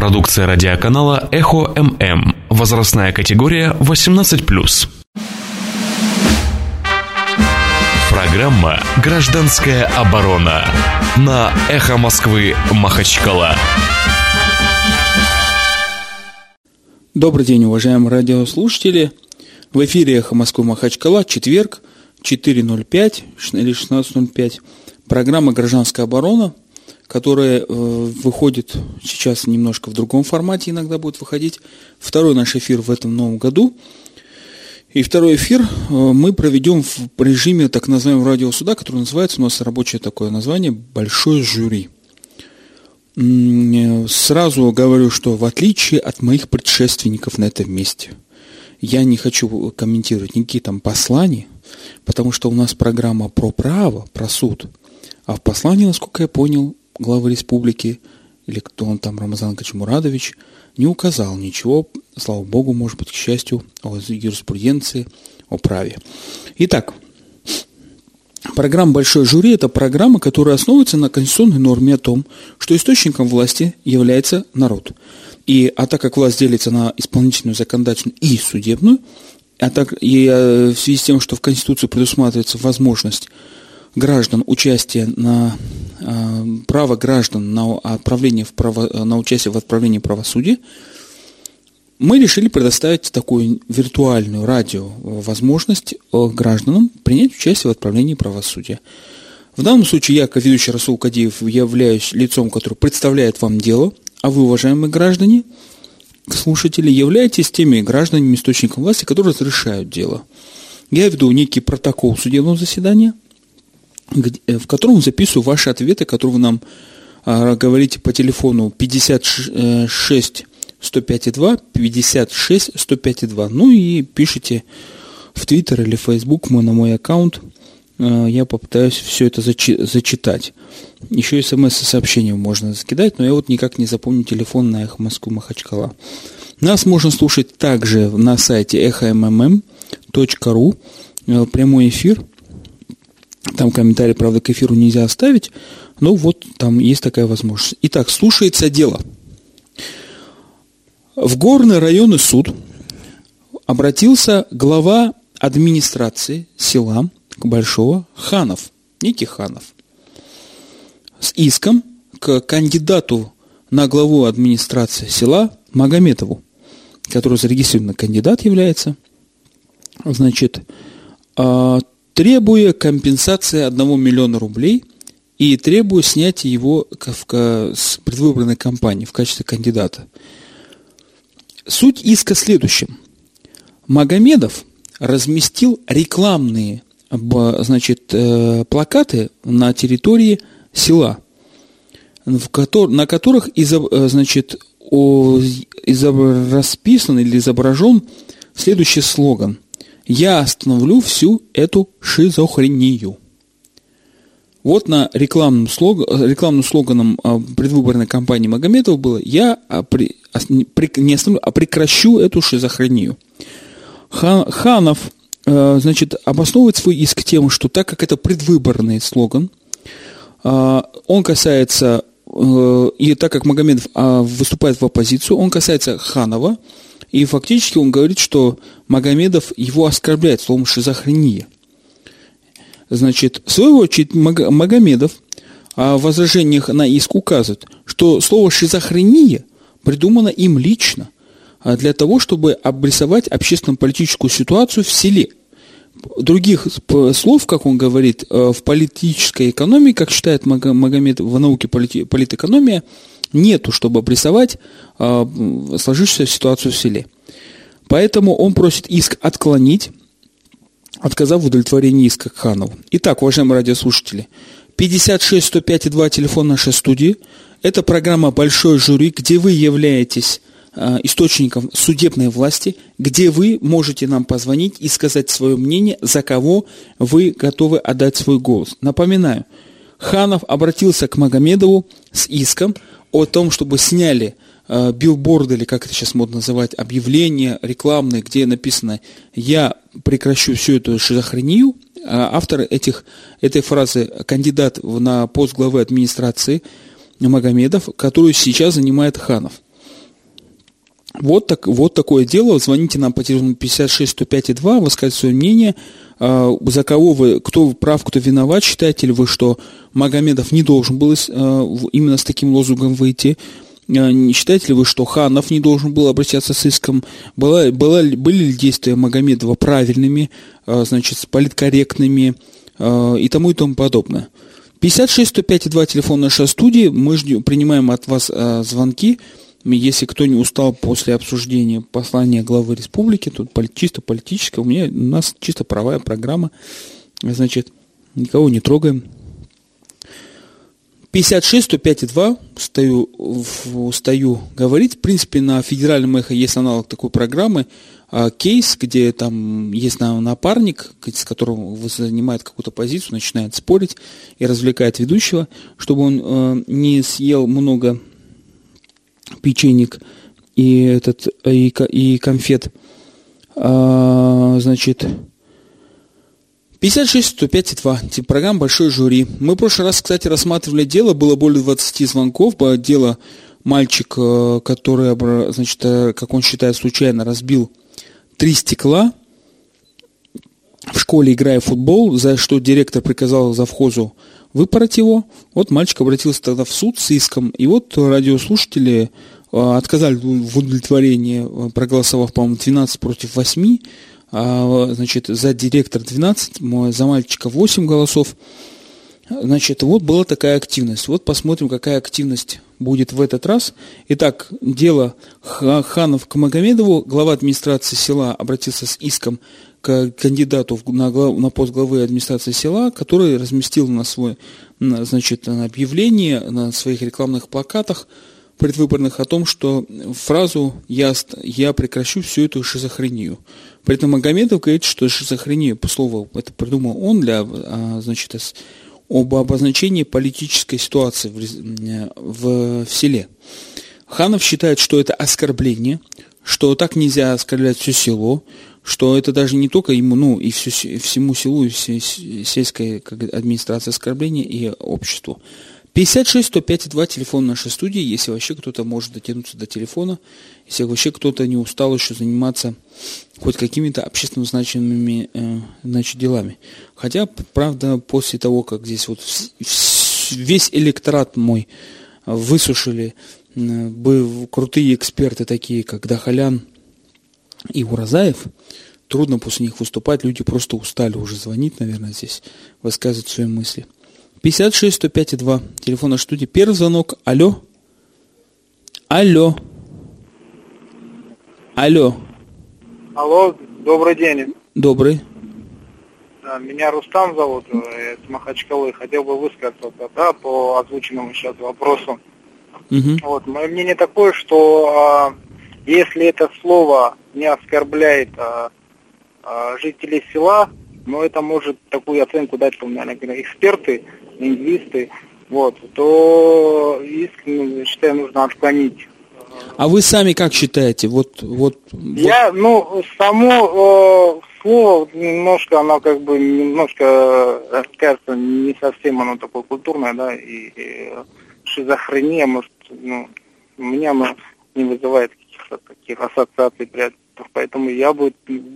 Продукция радиоканала «Эхо ММ». Возрастная категория 18+. Программа «Гражданская оборона» на «Эхо Москвы» Махачкала. Добрый день, уважаемые радиослушатели. В эфире «Эхо Москвы» Махачкала, четверг, 4.05 или 16.05. Программа «Гражданская оборона», которая э, выходит сейчас немножко в другом формате, иногда будет выходить. Второй наш эфир в этом новом году. И второй эфир э, мы проведем в режиме так называемого радиосуда, который называется, у нас рабочее такое название, «Большое жюри». Э, сразу говорю, что в отличие от моих предшественников на этом месте, я не хочу комментировать никакие там послания, потому что у нас программа про право, про суд. А в послании, насколько я понял, главы республики, или кто он там, Рамазан Качмурадович, не указал ничего, слава богу, может быть, к счастью, о юриспруденции, о праве. Итак, программа «Большое жюри» – это программа, которая основывается на конституционной норме о том, что источником власти является народ. И, а так как власть делится на исполнительную, законодательную и судебную, а так и э, в связи с тем, что в Конституции предусматривается возможность граждан участия на э, право граждан на отправление в право, на участие в отправлении правосудия, мы решили предоставить такую виртуальную радио возможность э, гражданам принять участие в отправлении правосудия. В данном случае я, как ведущий Расул Кадиев, являюсь лицом, который представляет вам дело, а вы, уважаемые граждане, слушатели, являетесь теми гражданами источником власти, которые разрешают дело. Я веду некий протокол судебного заседания, в котором записываю ваши ответы, которые вы нам а, говорите по телефону 56 105,2, 56 105,2. Ну и пишите в Твиттер или Фейсбук мой, на мой аккаунт. Э, я попытаюсь все это зачи- зачитать. Еще смс-сообщения можно закидать, но я вот никак не запомню телефон на Эхо Москву Махачкала. Нас можно слушать также на сайте эхоммм.ру. Э, прямой эфир. Там комментарий, правда, к эфиру нельзя оставить, но вот там есть такая возможность. Итак, слушается дело – в горный районный суд обратился глава администрации села Большого Ханов, некий Ханов, с иском к кандидату на главу администрации села Магометову, который зарегистрированный кандидат является, значит, а, требуя компенсации 1 миллиона рублей и требуя снятия его с предвыборной кампании в качестве кандидата – Суть иска следующем. Магомедов разместил рекламные значит, э, плакаты на территории села, на которых э, значит, изоб, или изображен следующий слоган. «Я остановлю всю эту шизофрению». Вот на рекламном, слог, рекламным слоганом а, предвыборной кампании Магометова было «Я при, не остановлю, а прекращу эту шизофрению». Ханов э, значит, обосновывает свой иск тем, что так как это предвыборный слоган, а, он касается, э, и так как Магомедов а, выступает в оппозицию, он касается Ханова, и фактически он говорит, что Магомедов его оскорбляет словом «шизофрения». Значит, в свою очередь Магомедов о возражениях на иск указывает, что слово «шизофрения» придумано им лично а для того, чтобы обрисовать общественно-политическую ситуацию в селе. Других слов, как он говорит, э, в политической экономии, как считает Магомед в науке политэкономия, нету, чтобы обрисовать э, сложившуюся ситуацию в селе. Поэтому он просит иск отклонить, отказав в удовлетворении иска Ханову. Итак, уважаемые радиослушатели, 56 105 2 телефон нашей студии. Это программа «Большой жюри», где вы являетесь э, источником судебной власти, где вы можете нам позвонить и сказать свое мнение, за кого вы готовы отдать свой голос. Напоминаю, Ханов обратился к Магомедову с иском о том, чтобы сняли билборды, или как это сейчас модно называть, объявления рекламные, где написано «Я прекращу всю эту шизофрению», а автор этих, этой фразы – кандидат на пост главы администрации Магомедов, которую сейчас занимает Ханов. Вот, так, вот такое дело. Звоните нам по телефону 56 105 2, высказывайте свое мнение. А, за кого вы, кто прав, кто виноват. Считаете ли вы, что Магомедов не должен был а, именно с таким лозунгом выйти? А, не считаете ли вы, что Ханов не должен был обращаться с иском? Была, была, были ли действия Магомедова правильными, значит, политкорректными и тому и тому подобное? 56 105 2 телефон нашей студии. Мы ждем, принимаем от вас звонки. Если кто не устал после обсуждения послания главы республики, тут чисто политическое, у меня у нас чисто правая программа, значит, никого не трогаем. 56 105 2 стою, стою говорить. В принципе, на федеральном эхо есть аналог такой программы, а, кейс, где там есть напарник, с которым занимает какую-то позицию, начинает спорить и развлекает ведущего, чтобы он э, не съел много печенек и этот и, и конфет. А, значит, 56 105 2. Тип программ «Большой жюри». Мы в прошлый раз, кстати, рассматривали дело, было более 20 звонков. Дело мальчик, э, который, значит, э, как он считает, случайно разбил три стекла в школе, играя в футбол, за что директор приказал завхозу выпороть его. Вот мальчик обратился тогда в суд с иском. И вот радиослушатели Э, отказали в удовлетворении, проголосовав, по-моему, 12 против 8. А, значит, за директор 12, за мальчика 8 голосов. Значит, вот была такая активность. Вот посмотрим, какая активность будет в этот раз. Итак, дело Ханов к Магомедову. Глава администрации села обратился с иском к кандидату на, глав, на пост главы администрации села, который разместил на свой, на, значит, на объявление на своих рекламных плакатах предвыборных о том, что фразу «я, я прекращу всю эту шизофрению». При этом Магомедов говорит, что шизофрения, по слову, это придумал он для, а, значит, об обозначении политической ситуации в, в, в селе. Ханов считает, что это оскорбление, что так нельзя оскорблять все село, что это даже не только ему, ну и всю, всему селу, и сельской администрации оскорбление и обществу. 56 105 2 телефон нашей студии, если вообще кто-то может дотянуться до телефона, если вообще кто-то не устал еще заниматься хоть какими-то общественно значимыми э, значит, делами. Хотя, правда, после того, как здесь вот весь электорат мой высушили э, бы крутые эксперты такие, как Дахалян и Уразаев, трудно после них выступать, люди просто устали уже звонить, наверное, здесь, высказывать свои мысли. 56 105 2. Телефон нашей студии. Первый звонок. Алло. Алло. Алло. Алло, добрый день. Добрый. Меня Рустам зовут, из э, Махачкалы. Хотел бы высказаться да, по озвученному сейчас вопросу. Угу. Вот, мое мнение такое, что а, если это слово не оскорбляет а, а, жителей села, но это может такую оценку дать, наверное, эксперты, лингвисты, вот, то иск, считаю, нужно отклонить. А вы сами как считаете? Вот, вот, Я, ну, само э, слово немножко, оно как бы немножко, э, кажется, не совсем оно такое культурное, да, и, и шизофрения, может, ну, у меня оно не вызывает каких-то таких ассоциаций при поэтому я бы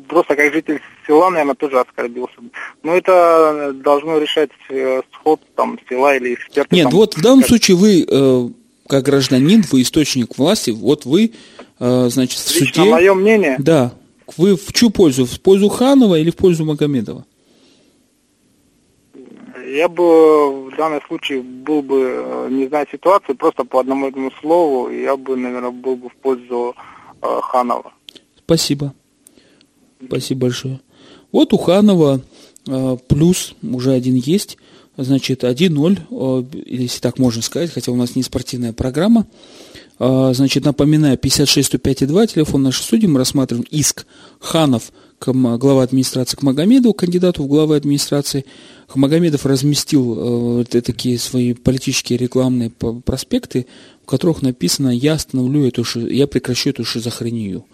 просто как житель села, наверное, тоже оскорбился. Но это должно решать э, сход там села или эксперты. Нет, там, вот в данном как... случае вы, э, как гражданин, вы источник власти, вот вы, э, значит, в Лично суде... мое мнение? Да. Вы в чью пользу? В пользу Ханова или в пользу Магомедова? Я бы в данном случае был бы, не зная ситуации, просто по одному этому слову, я бы, наверное, был бы в пользу э, Ханова. Спасибо. Спасибо большое. Вот у Ханова э, плюс уже один есть. Значит, 1-0, э, если так можно сказать, хотя у нас не спортивная программа. Э, значит, напоминаю, 56 105 2, телефон нашей судьи, мы рассматриваем иск Ханов, глава администрации к Магомедову, кандидату в главы администрации. Магомедов разместил э, такие свои политические рекламные проспекты, в которых написано «Я остановлю эту, я прекращу эту шизофрению».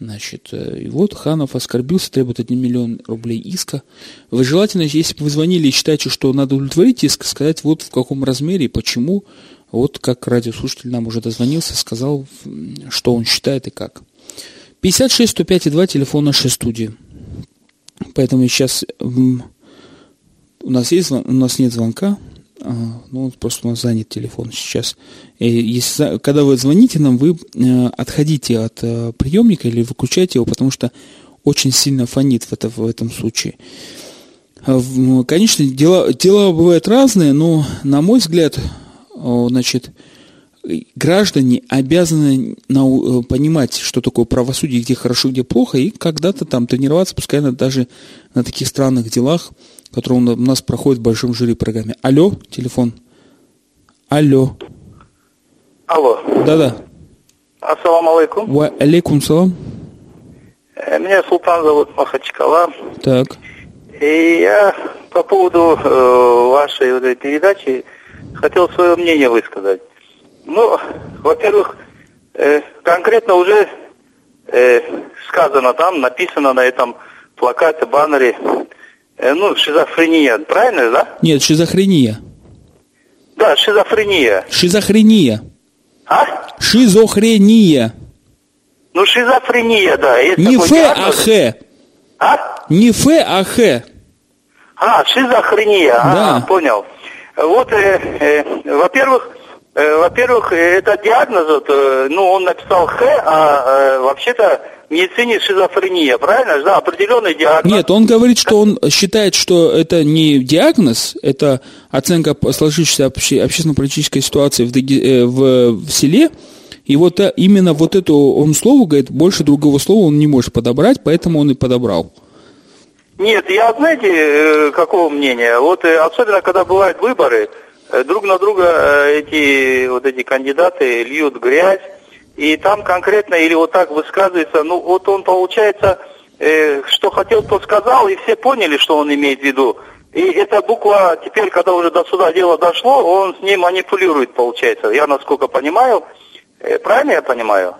Значит, э, и вот Ханов оскорбился, требует 1 миллион рублей иска. Вы желательно, если бы вы звонили и считаете, что надо удовлетворить иск, сказать вот в каком размере и почему. Вот как радиослушатель нам уже дозвонился, сказал, что он считает и как. 56 105 и 2, телефон нашей студии. Поэтому сейчас у нас есть у нас нет звонка, ну просто у нас занят телефон сейчас. И если, когда вы звоните нам, вы э, отходите от э, приемника или выключайте его, потому что очень сильно фонит в, это, в этом случае. А, конечно, дела, дела бывают разные, но, на мой взгляд, значит, граждане обязаны э, понимать, что такое правосудие, где хорошо, где плохо, и когда-то там тренироваться, пускай даже на таких странных делах, которые у нас проходят в большом жюри программе. Алло, телефон. Алло. Алло. Да-да. Ассаламу алейкум. Ва алейкум салам. Э, меня Султан зовут Махачкала. Так. И я по поводу э, вашей вот этой передачи хотел свое мнение высказать. Ну, во-первых, э, конкретно уже э, сказано там, написано на этом плакате, баннере, ну, шизофрения, правильно, да? Нет, шизофрения. Да, шизофрения. Шизофрения. А? Шизофрения. Ну, шизофрения, да. Есть Не Ф, диагноз. а Х. А? Не Ф, а Х. А, шизофрения, Да. а, понял. Вот, э, э, во-первых, э, во-первых, э, этот диагноз, вот, э, ну, он написал Х, а э, вообще-то медицине шизофрения, правильно? Да, определенный диагноз. Нет, он говорит, что он считает, что это не диагноз, это оценка сложившейся обще- общественно-политической ситуации в, Даги- э, в, в селе. И вот именно вот это он слово, говорит, больше другого слова он не может подобрать, поэтому он и подобрал. Нет, я, знаете, э, какого мнения? Вот э, особенно, когда бывают выборы, друг на друга эти вот эти кандидаты льют грязь, и там конкретно или вот так высказывается, ну вот он получается, э, что хотел, то сказал, и все поняли, что он имеет в виду. И эта буква, теперь, когда уже до суда дело дошло, он с ней манипулирует, получается. Я, насколько понимаю, э, правильно я понимаю?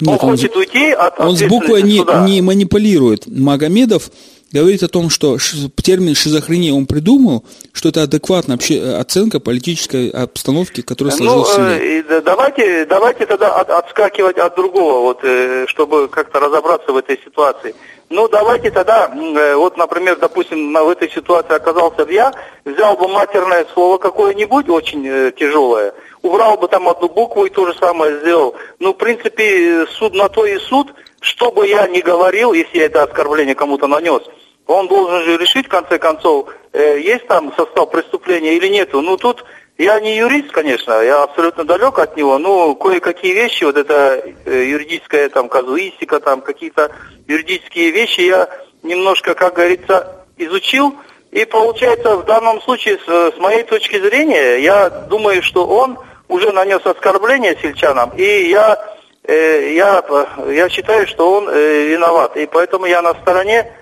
Нет, он он, хочет уйти от он с буквой не, суда. не манипулирует. Магомедов говорит о том, что термин шизофрения он придумал, что это адекватная обще- оценка политической обстановки, которая Ну, сложилась в селе. э, давайте, давайте тогда от- отскакивать от другого, вот, э, чтобы как-то разобраться в этой ситуации. Ну, давайте тогда, э, вот, например, допустим, на- в этой ситуации оказался бы я, взял бы матерное слово какое-нибудь очень э, тяжелое, убрал бы там одну букву и то же самое сделал. Ну, в принципе, э, суд на то и суд, что бы я ни говорил, если я это оскорбление кому-то нанес, он должен же решить, в конце концов, э, есть там состав преступления или нету. Ну, тут я не юрист, конечно, я абсолютно далек от него, но кое-какие вещи, вот это э, юридическая там казуистика, там какие-то юридические вещи я немножко, как говорится, изучил. И получается, в данном случае, с, с моей точки зрения, я думаю, что он уже нанес оскорбление сельчанам, и я, э, я, я считаю, что он э, виноват. И поэтому я на стороне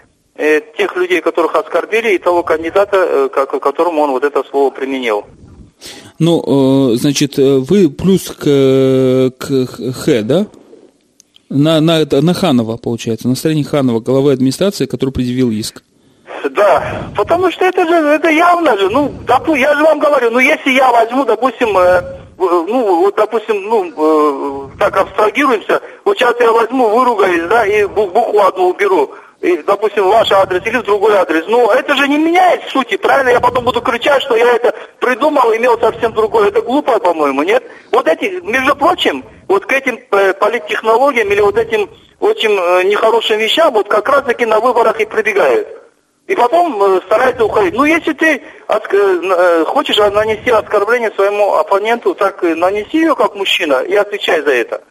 э, тех людей, которых оскорбили, и того кандидата, э, к которому он вот это слово применил. Ну, э, значит, вы плюс к, к Х, да? На, на, на Ханова, получается, на стороне Ханова, главы администрации, который предъявил иск. Да, потому что это же, это явно же, ну, допу- я же вам говорю, ну, если я возьму, допустим, э, ну, вот, допустим, ну, э, так абстрагируемся, вот сейчас я возьму, выругаюсь, да, и бу- букву одну уберу, и, допустим, ваш адрес или в другой адрес, ну, это же не меняет сути, правильно? Я потом буду кричать, что я это придумал, имел совсем другое, это глупо, по-моему, нет? Вот эти, между прочим, вот к этим э, политтехнологиям или вот этим очень э, нехорошим вещам вот как раз-таки на выборах и прибегают. И потом э, старается уходить. Ну, если ты хочешь нанести оскорбление своему оппоненту, так нанеси ее как мужчина и отвечай за это.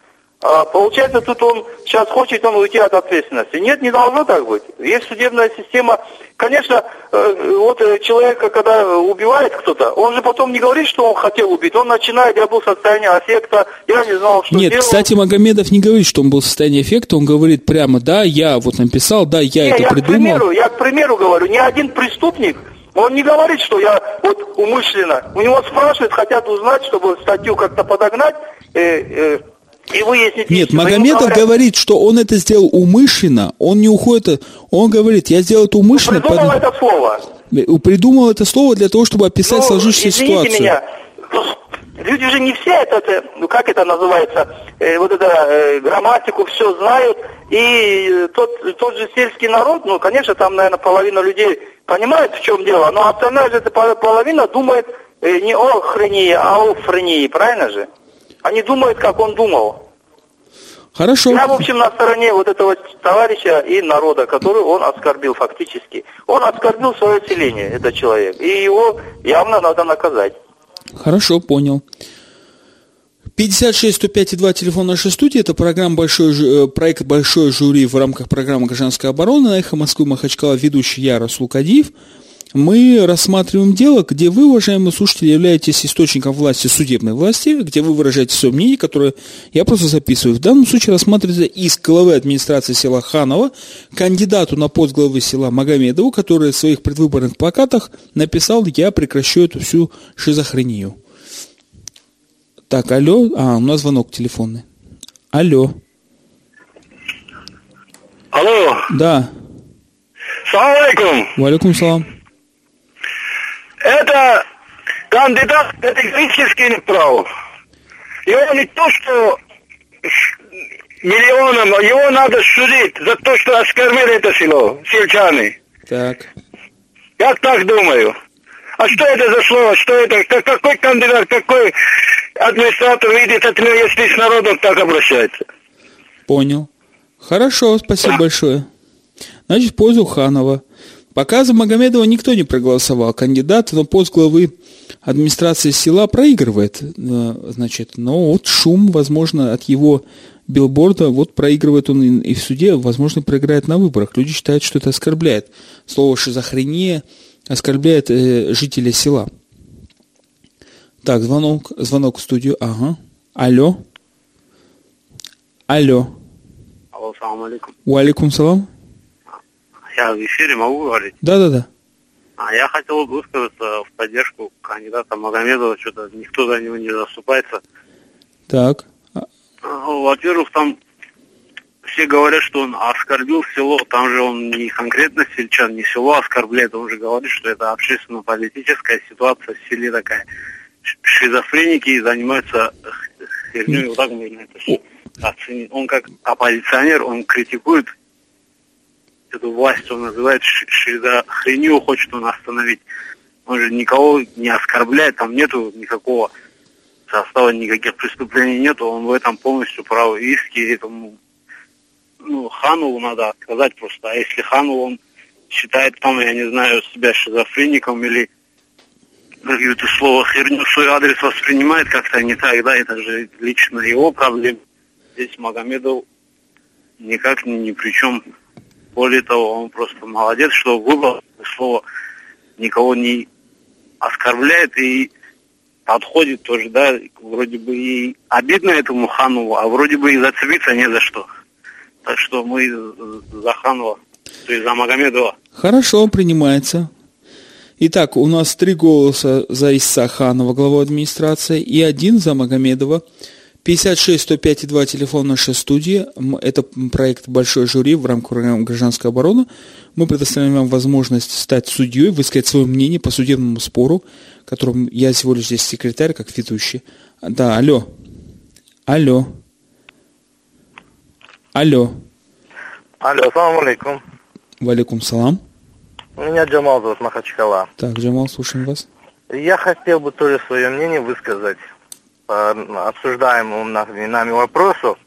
А получается, тут он сейчас хочет он уйти от ответственности. Нет, не должно так быть. Есть судебная система. Конечно, э, вот э, человека, когда убивает кто-то, он же потом не говорит, что он хотел убить. Он начинает, я был в состоянии аффекта, я не знал, что Нет, делал. кстати, Магомедов не говорит, что он был в состоянии эффекта, он говорит прямо, да, я вот написал, да, я Не, это я к придумал. примеру, я к примеру говорю, ни один преступник, он не говорит, что я вот умышленно. У него спрашивают, хотят узнать, чтобы статью как-то подогнать э, э, и выяснить. Нет, Магомедов говорит, что он это сделал умышленно, он не уходит, он говорит, я сделал это умышленно, Придумал под- это слово. придумал это слово для того, чтобы описать Ну, сложившуюся ситуацию. меня. люди же не все это, э, ну как это называется, э, вот это э, грамматику все знают, и тот, тот же сельский народ, ну, конечно, там, наверное, половина людей понимает, в чем дело, но остальная же эта половина думает э, не о хронии, а о френии, правильно же? Они думают, как он думал. Хорошо. Я, в общем, на стороне вот этого товарища и народа, который он оскорбил фактически. Он оскорбил свое селение, этот человек. И его явно надо наказать. Хорошо, понял. 56 105 2 телефон нашей студии. Это программа большой, э, проект «Большой жюри» в рамках программы «Гражданская оборона». На «Эхо Москвы» Махачкала ведущий я, Расул Кадиев мы рассматриваем дело, где вы, уважаемые слушатели, являетесь источником власти, судебной власти, где вы выражаете свое мнение, которое я просто записываю. В данном случае рассматривается иск главы администрации села Ханова, кандидату на пост главы села Магомедову, который в своих предвыборных плакатах написал «Я прекращу эту всю шизофрению». Так, алло, а, у нас звонок телефонный. Алло. Алло. Да. Салам алейкум. Валикум салам. Это кандидат категорически прав. Его не то, что миллионом, его надо судить за то, что оскорбили это село, сельчаны. Так. Я так думаю. А что это за слово? Что это? Какой кандидат, какой администратор видит от него, если с народом так обращается? Понял. Хорошо, спасибо да. большое. Значит, в пользу Ханова. Пока за Магомедова никто не проголосовал. Кандидат на пост главы администрации села проигрывает. Э, значит, но вот шум, возможно, от его билборда, вот проигрывает он и в суде, возможно, проиграет на выборах. Люди считают, что это оскорбляет. Слово «шизофрения» оскорбляет э, жителя села. Так, звонок, звонок в студию. Ага. Алло. Алло. Алло, салам алейкум. Уалейкум салам. Я в эфире могу говорить? Да-да-да. А я хотел бы высказаться в поддержку кандидата Магомедова, что-то никто за него не заступается. Так. А, во-первых, там все говорят, что он оскорбил село, там же он не конкретно сельчан, не село оскорбляет, он же говорит, что это общественно-политическая ситуация в селе такая. Шизофреники занимаются херней, вот так можно это оценить. Он как оппозиционер, он критикует эту власть он называет шизофрению, хочет он остановить. Он же никого не оскорбляет, там нету никакого состава, никаких преступлений нету, он в этом полностью прав. Иски этому ну, Ханову надо отказать просто. А если Ханов, он считает там, я не знаю, себя шизофреником или какое-то слово херню свой адрес воспринимает как-то не так, да, это же лично его проблема. Здесь Магомедов никак ни, ни при чем. Более того, он просто молодец, что выбрал слово, никого не оскорбляет и подходит тоже, да, вроде бы и обидно этому Ханову, а вроде бы и зацепиться не за что. Так что мы за Ханова, то есть за Магомедова. Хорошо, принимается. Итак, у нас три голоса за Иса Ханова, главу администрации, и один за Магомедова. 56 105 2 телефон нашей студии. Это проект «Большой жюри» в рамках программы «Гражданская оборона». Мы предоставляем вам возможность стать судьей, высказать свое мнение по судебному спору, которым я всего лишь здесь секретарь, как ведущий. Да, алло. Алло. Алло. Алло, салам алейкум. Валикум салам. Меня Джамал зовут Махачкала. Так, Джамал, слушаем вас. Я хотел бы тоже свое мнение высказать по обсуждаемому нами вопросу.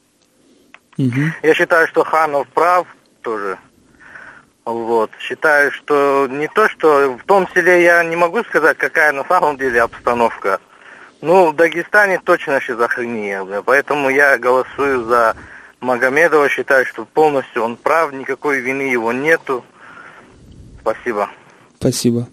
Угу. Я считаю, что Ханов прав тоже. Вот. Считаю, что не то, что в том селе я не могу сказать, какая на самом деле обстановка. Ну, в Дагестане точно шизофрения. Поэтому я голосую за Магомедова. Считаю, что полностью он прав, никакой вины его нету. Спасибо. Спасибо.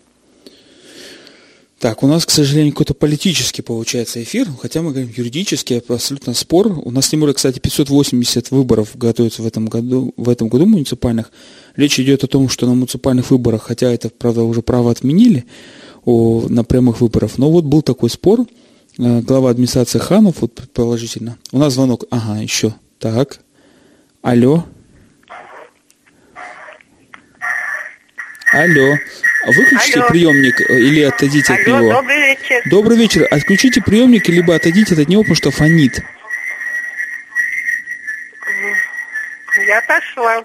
Так, у нас, к сожалению, какой-то политический получается эфир, хотя мы говорим юридический, абсолютно спор. У нас, тем более, кстати, 580 выборов готовится в этом году, в этом году муниципальных. Речь идет о том, что на муниципальных выборах, хотя это, правда, уже право отменили о, на прямых выборах, но вот был такой спор, э, глава администрации Ханов, вот предположительно. У нас звонок, ага, еще. Так, алло. Алло. Выключите Алло. приемник э, или отойдите Алло, от него. Добрый вечер. Добрый вечер. Отключите приемник, либо отойдите от него, потому что фонит. Я отошла.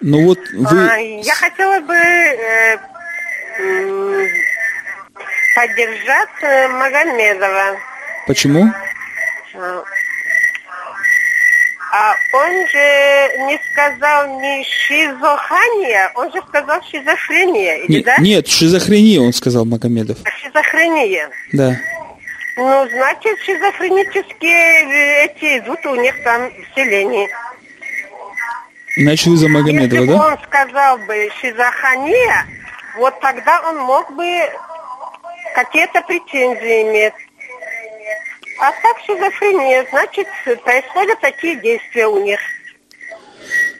Ну вот вы... А, я хотела бы э, поддержать э, Магомедова. Почему? А, он же не сказал ни шизохания, он же сказал шизофрения, или не, да? Нет, шизофрения, он сказал Магомедов. А шизофрения? Да. Ну, значит, шизофренические э, эти идут у них там в селении. Значит, вы за Магомедова, Если да? Если он сказал бы шизофрения, вот тогда он мог бы какие-то претензии иметь. А так шизофрения, значит, происходят такие действия у них.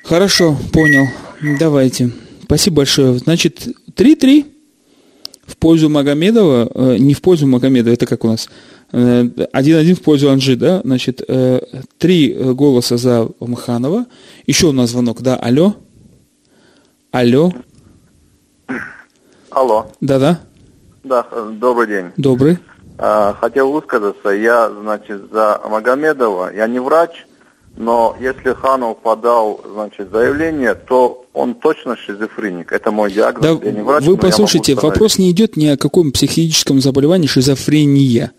Хорошо, понял. Давайте. Спасибо большое. Значит, 3-3 в пользу Магомедова, э, не в пользу Магомедова, это как у нас, 1-1 э, в пользу Анжи, да, значит, э, три голоса за Маханова. Еще у нас звонок, да, алло. Алло. Алло. Да-да. Да, добрый день. Добрый. А, хотел высказаться. Я, значит, за Магомедова. Я не врач, но если Ханов подал, значит, заявление, то он точно шизофреник. Это мой диагноз. Да, я не врач, вы послушайте, вопрос не идет ни о каком психическом заболевании шизофрения.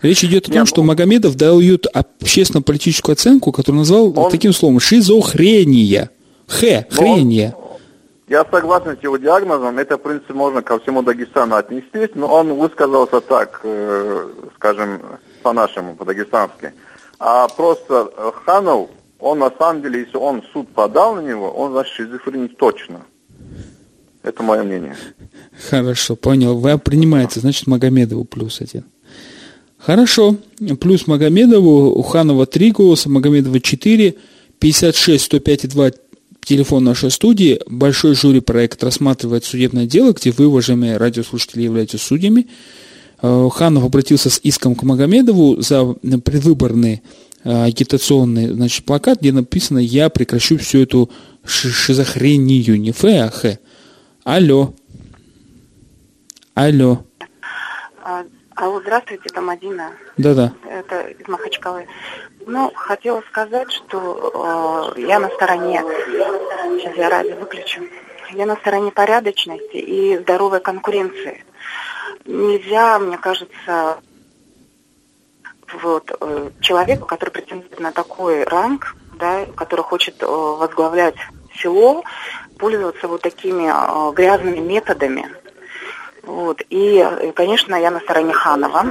Речь идет о том, Нет, что ну, Магомедов дает общественно-политическую оценку, которую назвал он, таким словом шизохрения. Х, хрения. Он, я согласен с его диагнозом. Это, в принципе, можно ко всему Дагестану отнести, но он высказался так, э, скажем, по-нашему, по-дагестански. А просто э, Ханов, он на самом деле, если он суд подал на него, он, значит, шизофреник точно. Это мое мнение. Хорошо, понял. Вы принимаете, значит, Магомедову плюс один. Хорошо. Плюс Магомедову, у Ханова три голоса, Магомедова 4, 56, 105 и 2 телефон нашей студии. Большой жюри проект рассматривает судебное дело, где вы, уважаемые радиослушатели, являетесь судьями. Э, Ханов обратился с иском к Магомедову за предвыборный э, агитационный значит, плакат, где написано «Я прекращу всю эту шизохрению». Не фе, а хе. Алло. Алло. А, алло, здравствуйте, это Мадина. Да-да. Это из Махачкалы. Ну, хотела сказать, что э, я на стороне, сейчас я радио выключу, я на стороне порядочности и здоровой конкуренции. Нельзя, мне кажется, вот, э, человеку, который претендует на такой ранг, да, который хочет э, возглавлять село, пользоваться вот такими э, грязными методами. Вот. И, э, конечно, я на стороне Ханова.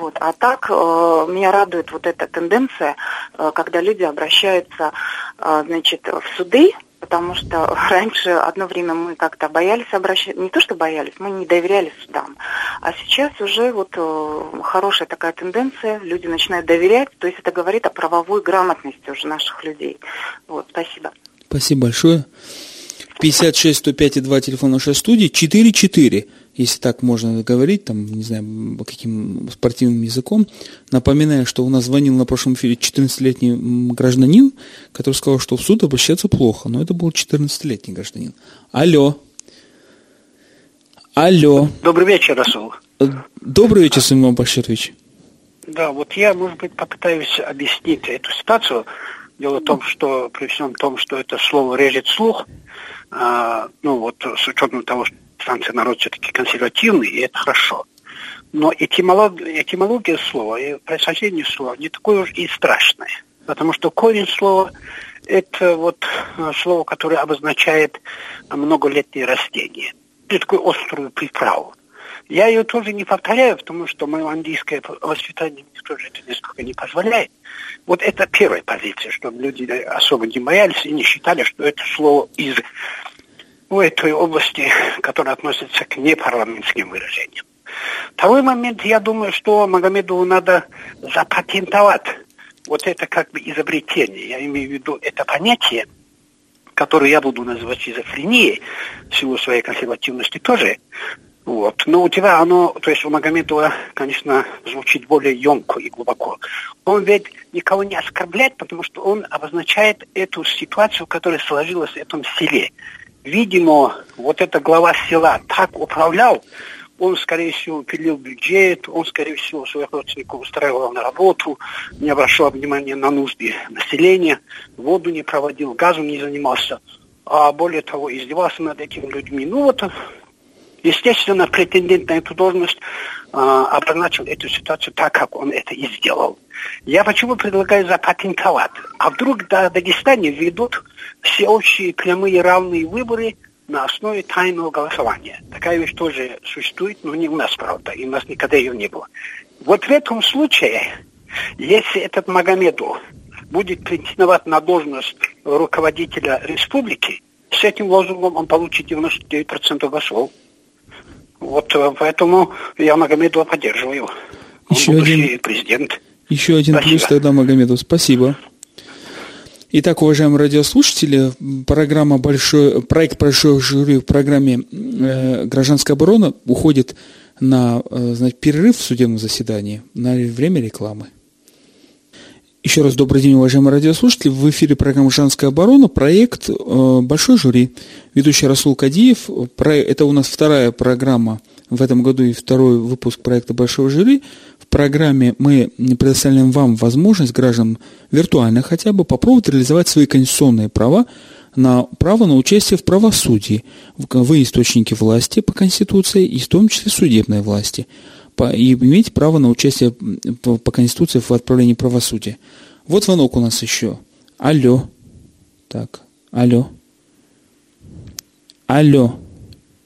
Вот. А так э, меня радует вот эта тенденция, э, когда люди обращаются э, значит, в суды, потому что раньше одно время мы как-то боялись обращаться, не то что боялись, мы не доверяли судам, а сейчас уже вот э, хорошая такая тенденция, люди начинают доверять, то есть это говорит о правовой грамотности уже наших людей. Вот, спасибо. Спасибо большое. 56 105 и 2 телефон нашей студии, 44 если так можно говорить, там, не знаю, каким спортивным языком. Напоминаю, что у нас звонил на прошлом эфире 14-летний гражданин, который сказал, что в суд обращаться плохо, но это был 14-летний гражданин. Алло. Алло. Добрый вечер, Расул. Э, добрый вечер, Симон Баширович. Да, вот я, может быть, попытаюсь объяснить эту ситуацию. Дело в том, что при всем том, что это слово режет слух, а, ну вот с учетом того, что станция народ все-таки консервативный, и это хорошо. Но этимология, этимология слова и происхождение слова не такое уж и страшное. Потому что корень слова – это вот э, слово, которое обозначает многолетние растения. Это такую острую приправу. Я ее тоже не повторяю, потому что мое английское воспитание мне тоже это несколько не позволяет. Вот это первая позиция, чтобы люди особо не боялись и не считали, что это слово из в этой области, которая относится к непарламентским выражениям. Второй момент, я думаю, что Магомедову надо запатентовать вот это как бы изобретение. Я имею в виду это понятие, которое я буду называть шизофренией, в силу своей консервативности тоже. Вот. Но у тебя оно, то есть у Магомедова, конечно, звучит более емко и глубоко. Он ведь никого не оскорбляет, потому что он обозначает эту ситуацию, которая сложилась в этом селе видимо, вот эта глава села так управлял, он, скорее всего, пилил бюджет, он, скорее всего, своих родственников устраивал на работу, не обращал внимания на нужды населения, воду не проводил, газом не занимался, а более того, издевался над этими людьми. Ну вот, естественно, претендент на эту должность а, обозначил эту ситуацию так, как он это и сделал. Я почему предлагаю запатентовать? А вдруг до Дагестане ведут всеобщие прямые равные выборы – на основе тайного голосования. Такая вещь тоже существует, но не у нас, правда, и у нас никогда ее не было. Вот в этом случае, если этот Магомедов будет претендовать на должность руководителя республики, с этим лозунгом он получит 99% голосов. Вот э, поэтому я Магомедова поддерживаю. Он Еще один президент. Еще один Спасибо. плюс тогда Магомедов. Спасибо. Итак, уважаемые радиослушатели, программа большой, проект «Большой жюри» в программе э, «Гражданская оборона» уходит на э, значит, перерыв в судебном заседании на время рекламы. Еще раз добрый день, уважаемые радиослушатели. В эфире программа «Гражданская оборона», проект э, «Большой жюри». Ведущий Расул Кадиев. Это у нас вторая программа в этом году и второй выпуск проекта «Большого жюри» программе мы предоставляем вам возможность, гражданам виртуально хотя бы, попробовать реализовать свои конституционные права на право на участие в правосудии. Вы источники власти по Конституции, и в том числе судебной власти. И иметь право на участие по Конституции в отправлении правосудия. Вот звонок у нас еще. Алло. Так, алло. Алло.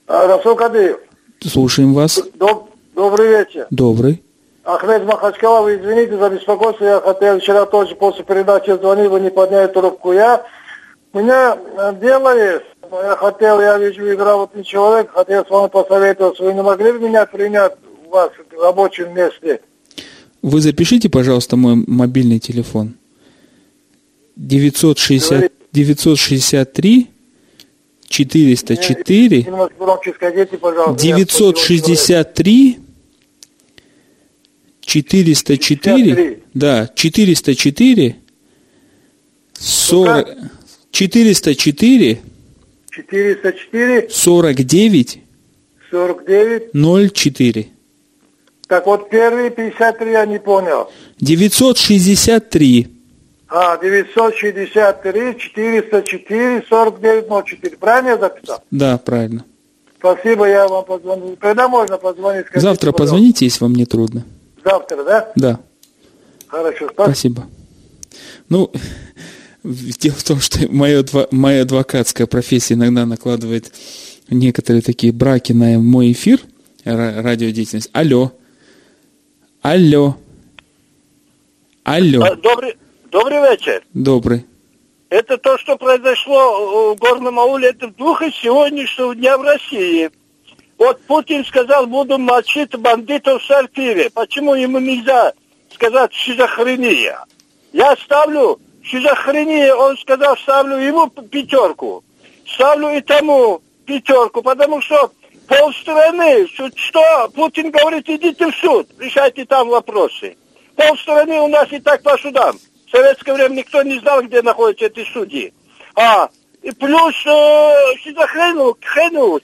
А, Расул Кадыев. Слушаем вас. Доб- добрый вечер. Добрый. Ахмед Махачкала, вы извините за беспокойство, я хотел вчера тоже после передачи звонил, вы не подняли трубку. Я, у меня э, дело есть, я хотел, я вижу, грамотный человек, хотел с вами посоветоваться, вы не могли бы меня принять вас в рабочем месте? Вы запишите, пожалуйста, мой мобильный телефон. 960, 963 404 963 404, да, 404, 40, 404, 404, 49, 49, 04. Так вот, первые 53 я не понял. 963. А, 963, 404, 49, 04. Правильно я записал? Да, правильно. Спасибо, я вам позвоню. Когда можно позвонить? Скажите, Завтра пожалуйста. позвоните, если вам не трудно. Завтра, да? Да. Хорошо, спасибо. Спасибо. Ну, дело в том, что моя, моя адвокатская профессия иногда накладывает некоторые такие браки на мой эфир, радиодеятельность. Алло. Алло. Алло. А, добрый, добрый вечер. Добрый. Это то, что произошло в Горном ауле, это в духе сегодняшнего дня в России. Вот Путин сказал, буду мочить бандитов в сортире. Почему ему нельзя сказать шизофрения? Я ставлю шизофрения, он сказал, ставлю ему пятерку. Ставлю и тому пятерку, потому что полстраны, что Путин говорит, идите в суд, решайте там вопросы. Полстраны у нас и так по судам. В советское время никто не знал, где находятся эти судьи. А, и плюс э, шизофрену, хрену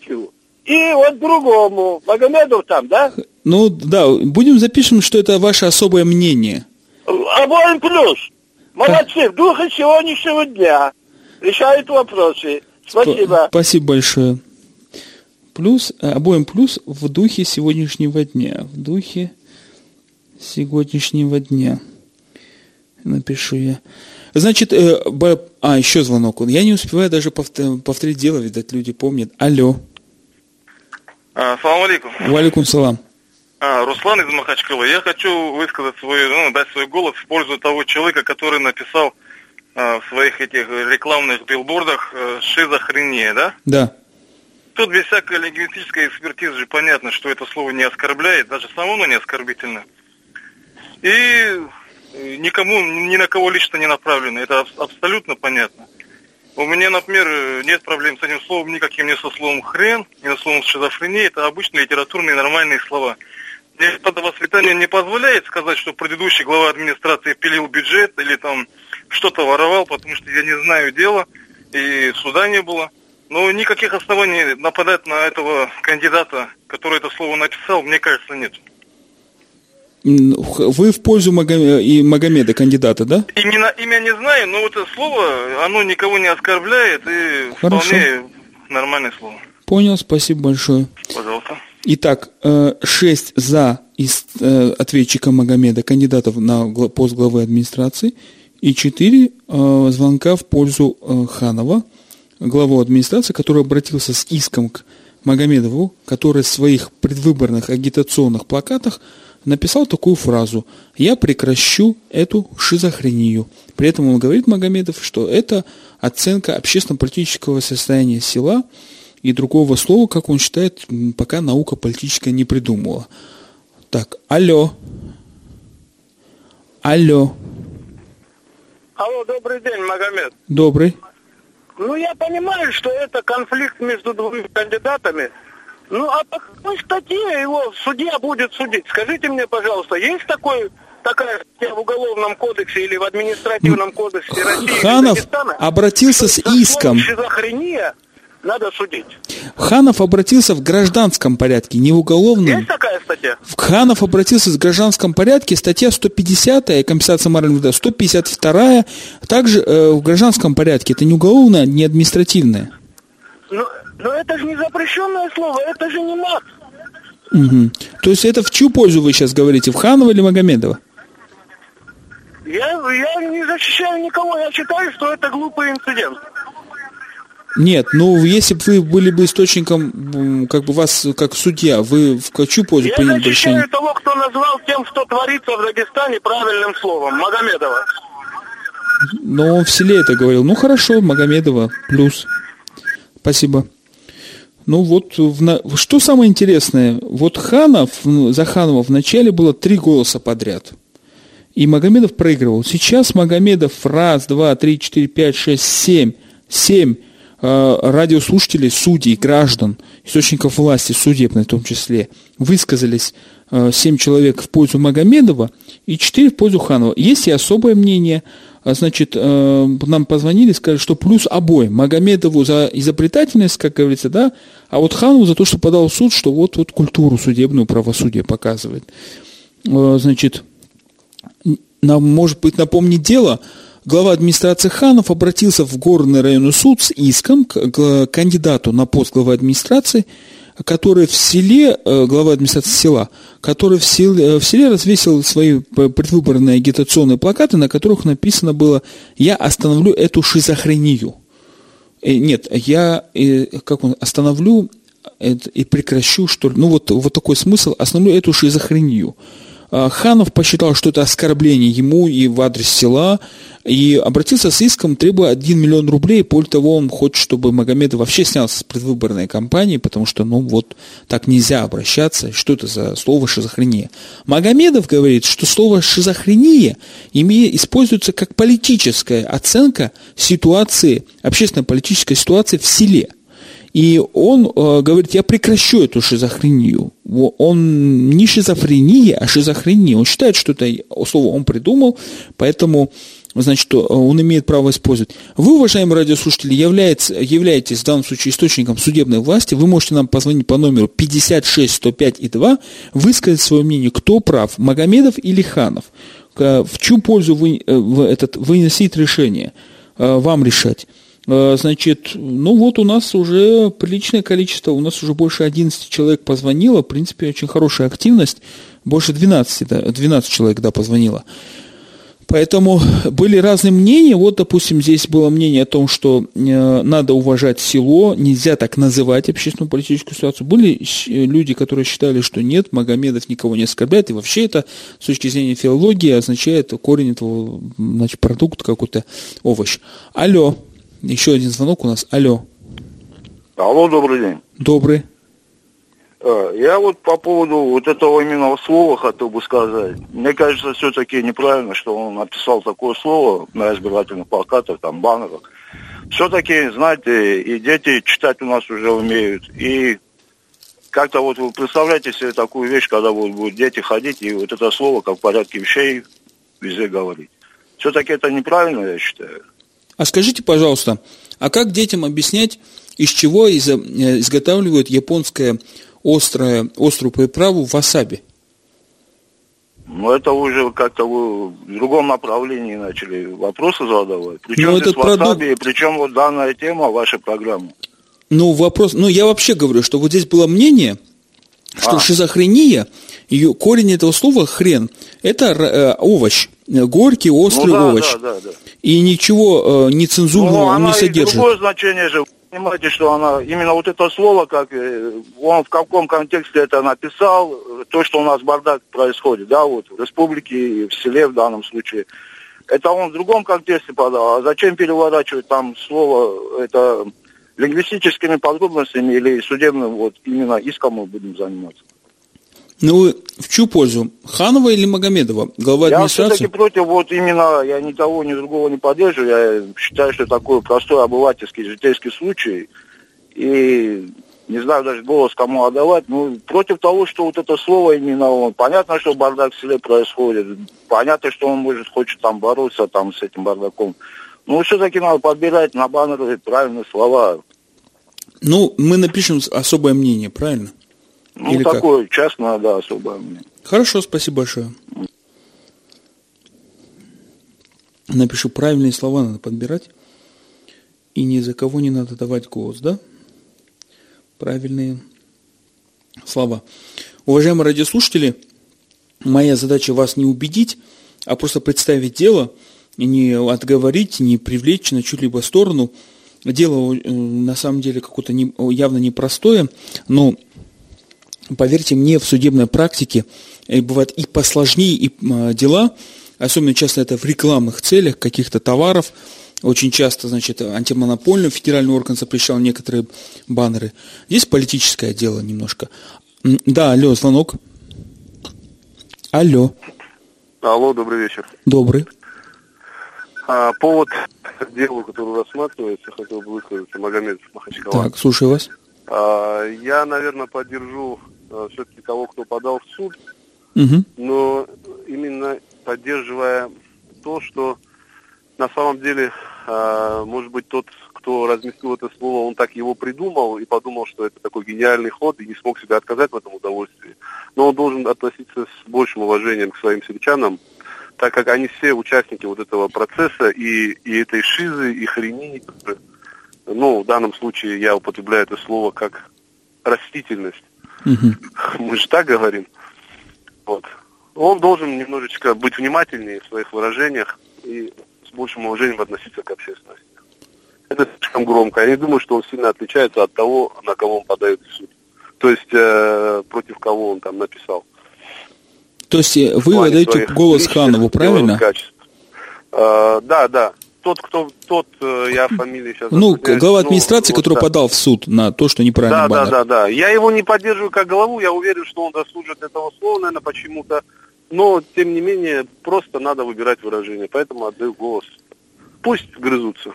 и вот другому, Магомедов там, да? Ну, да, будем запишем, что это ваше особое мнение. Обоим плюс. Молодцы, в духе сегодняшнего дня решают вопросы. Спасибо. Спасибо большое. Плюс, э, обоим плюс в духе сегодняшнего дня. В духе сегодняшнего дня. Напишу я. Значит, э, б... а, еще звонок. Я не успеваю даже повторить дело, видать, люди помнят. Алло. А, салам алейкум. Валикум салам. А, Руслан из Махачкала. Я хочу высказать свой, ну, дать свой голос в пользу того человека, который написал а, в своих этих рекламных билбордах а, «шизофрения», да? Да. Тут без всякой лингвистической экспертизы же понятно, что это слово не оскорбляет, даже само оно не оскорбительно. И э, никому, ни на кого лично не направлено, это абсолютно понятно. У меня, например, нет проблем с этим словом никаким, ни со словом хрен, ни со словом шизофрения. Это обычные литературные нормальные слова. Мне это воспитание не позволяет сказать, что предыдущий глава администрации пилил бюджет или там что-то воровал, потому что я не знаю дела, и суда не было. Но никаких оснований нападать на этого кандидата, который это слово написал, мне кажется, нет. Вы в пользу Магомеда, и Магомеда кандидата, да? Именно имя не знаю, но это слово, оно никого не оскорбляет и Хорошо. вполне нормальное слово. Понял, спасибо большое. Пожалуйста. Итак, 6 э, за из э, ответчика Магомеда, кандидатов на пост главы администрации, и 4 э, звонка в пользу Ханова, главу администрации, который обратился с иском к Магомедову, который в своих предвыборных агитационных плакатах написал такую фразу «Я прекращу эту шизофрению». При этом он говорит Магомедов, что это оценка общественно-политического состояния села – и другого слова, как он считает, пока наука политическая не придумала. Так, алло. Алло. Алло, добрый день, Магомед. Добрый. Ну, я понимаю, что это конфликт между двумя кандидатами. Ну, а по какой статье его судья будет судить? Скажите мне, пожалуйста, есть такой такая статья в Уголовном кодексе или в Административном кодексе России Ханов обратился с иском. Шизофрения надо судить. Ханов обратился в гражданском порядке, не в уголовном. Есть такая статья? Ханов обратился в гражданском порядке, статья 150, компенсация морального вреда, 152, также э, в гражданском порядке. Это не уголовное, не административное. Но, но это же не запрещенное слово, это же не мат. Угу. То есть это в чью пользу вы сейчас говорите, в Ханова или Магомедова? Я, я не защищаю никого, я считаю, что это глупый инцидент. Нет, ну если бы вы были бы источником, как бы вас, как судья, вы в какую пользу Я приняли решение? Я того, кто назвал тем, что творится в Дагестане, правильным словом, Магомедова. Но он в селе это говорил. Ну хорошо, Магомедова, плюс. Спасибо. Ну вот, в, что самое интересное, вот Ханов, за Ханова вначале было три голоса подряд. И Магомедов проигрывал. Сейчас Магомедов раз, два, три, четыре, пять, шесть, семь, семь радиослушателей, судей, граждан, источников власти, судебной в том числе, высказались э, семь человек в пользу Магомедова и четыре в пользу Ханова. Есть и особое мнение, э, значит, нам позвонили, сказали, что плюс обоим. Магомедову за изобретательность, как говорится, да, а вот Ханову за то, что подал в суд, что вот, вот культуру судебную правосудие показывает. Значит, нам, может быть, напомнить дело – глава администрации Ханов обратился в горный районный суд с иском к кандидату на пост главы администрации, который в селе, э, глава администрации села, который в селе, в селе развесил свои предвыборные агитационные плакаты, на которых написано было «Я остановлю эту шизофрению». Э, нет, я э, как он, остановлю и прекращу, что ли, ну вот, вот такой смысл, остановлю эту шизофрению. А, Ханов посчитал, что это оскорбление ему и в адрес села, и обратился с иском, требуя 1 миллион рублей. Более того, он хочет, чтобы Магомедов вообще снялся с предвыборной кампании, потому что, ну, вот так нельзя обращаться. Что это за слово шизофрения? Магомедов говорит, что слово шизофрения имеет, используется как политическая оценка ситуации, общественно-политической ситуации в селе – и он э, говорит, я прекращу эту шизофрению. Он не шизофрения, а шизофрения. Он считает, что это слово он придумал, поэтому значит, он имеет право использовать. Вы, уважаемые радиослушатели, являетесь, являетесь в данном случае источником судебной власти. Вы можете нам позвонить по номеру 56 105 и 2, высказать свое мнение, кто прав, Магомедов или Ханов. В чью пользу вы, э, этот, выносить решение, э, вам решать. Э, значит, ну вот у нас уже приличное количество, у нас уже больше 11 человек позвонило, в принципе, очень хорошая активность, больше 12, да, 12 человек, да, позвонило. Поэтому были разные мнения. Вот, допустим, здесь было мнение о том, что э, надо уважать село, нельзя так называть общественную политическую ситуацию. Были люди, которые считали, что нет, Магомедов никого не оскорбляет, и вообще это с точки зрения филологии означает корень этого, значит, продукт какой-то, овощ. Алло. Еще один звонок у нас. Алло. Алло, добрый день. Добрый. Э, я вот по поводу вот этого именно слова хотел бы сказать. Мне кажется, все-таки неправильно, что он написал такое слово на избирательных плакатах, там, баннерах. Все-таки, знаете, и дети читать у нас уже умеют. И как-то вот вы представляете себе такую вещь, когда вот будут дети ходить, и вот это слово, как в порядке вещей, везде говорить. Все-таки это неправильно, я считаю. А скажите, пожалуйста, а как детям объяснять из чего э, изготавливают японское острое, острую приправу васаби. Ну, это уже как-то вы в другом направлении начали вопросы задавать. Причем Но здесь этот васаби, продукт- причем вот данная тема вашей программы. Ну, вопрос, ну, я вообще говорю, что вот здесь было мнение, что А. шизофрения, ее корень этого слова хрен, это э, овощ, горький, острый ну, да, овощ. да, да, да. И ничего э, нецензурного Ну, он не содержит. другое значение же. Понимаете, что она, именно вот это слово, как э, он в каком контексте это написал, то, что у нас бардак происходит, да, вот в республике, и в селе в данном случае, это он в другом контексте подал. А зачем переворачивать там слово, это лингвистическими подробностями или судебным, вот именно иском мы будем заниматься? Ну, в чью пользу? Ханова или Магомедова? Глава Я администрации? все-таки против вот именно, я ни того, ни другого не поддерживаю. Я считаю, что такой простой обывательский, житейский случай. И не знаю даже голос кому отдавать. Ну, против того, что вот это слово именно он. Понятно, что бардак в селе происходит. Понятно, что он может, хочет там бороться там с этим бардаком. Но все-таки надо подбирать на баннеры правильные слова. Ну, мы напишем особое мнение, правильно? Ну, Или как? такое частное, да, особое мнение. Хорошо, спасибо большое. Напишу правильные слова, надо подбирать. И ни за кого не надо давать голос, да? Правильные слова. Уважаемые радиослушатели, моя задача вас не убедить, а просто представить дело, не отговорить, не привлечь на чью-либо сторону. Дело э, на самом деле какое-то не- явно непростое, но поверьте мне, в судебной практике э, бывают и посложнее и м, дела, особенно часто это в рекламных целях каких-то товаров, очень часто, значит, антимонопольный федеральный орган запрещал некоторые баннеры. Здесь политическое дело немножко. Да, алло, звонок. Алло, Алло, добрый вечер. добрый. А, повод к делу, который рассматривается, хотел бы высказаться, Магомед Махачкала. Так, слушаю вас. А, я, наверное, поддержу все-таки того, кто подал в суд, Мгм. но именно поддерживая то, что на самом деле, а, может быть, тот, кто разместил это слово, он так его придумал и подумал, что это такой гениальный ход и не смог себе отказать в этом удовольствии. Но он должен относиться с большим уважением к своим сельчанам, так как они все участники вот этого процесса и, и этой шизы, и хрени, ну, в данном случае я употребляю это слово как растительность. Мы же так говорим. Вот. Он должен немножечко быть внимательнее в своих выражениях и с большим уважением относиться к общественности. Это слишком громко. Я не думаю, что он сильно отличается от того, на кого он подает в суд. То есть э, против кого он там написал. То есть э, вы отдаете голос Ханову, правильно? Э, да, да. Тот, кто, тот, э, я фамилии сейчас... Ну, глава ну, администрации, вот который да. подал в суд на то, что неправильно Да, да, баннер. да, да. Я его не поддерживаю как главу, я уверен, что он заслужит этого слова, наверное, почему-то. Но, тем не менее, просто надо выбирать выражение, поэтому отдаю голос. Пусть грызутся.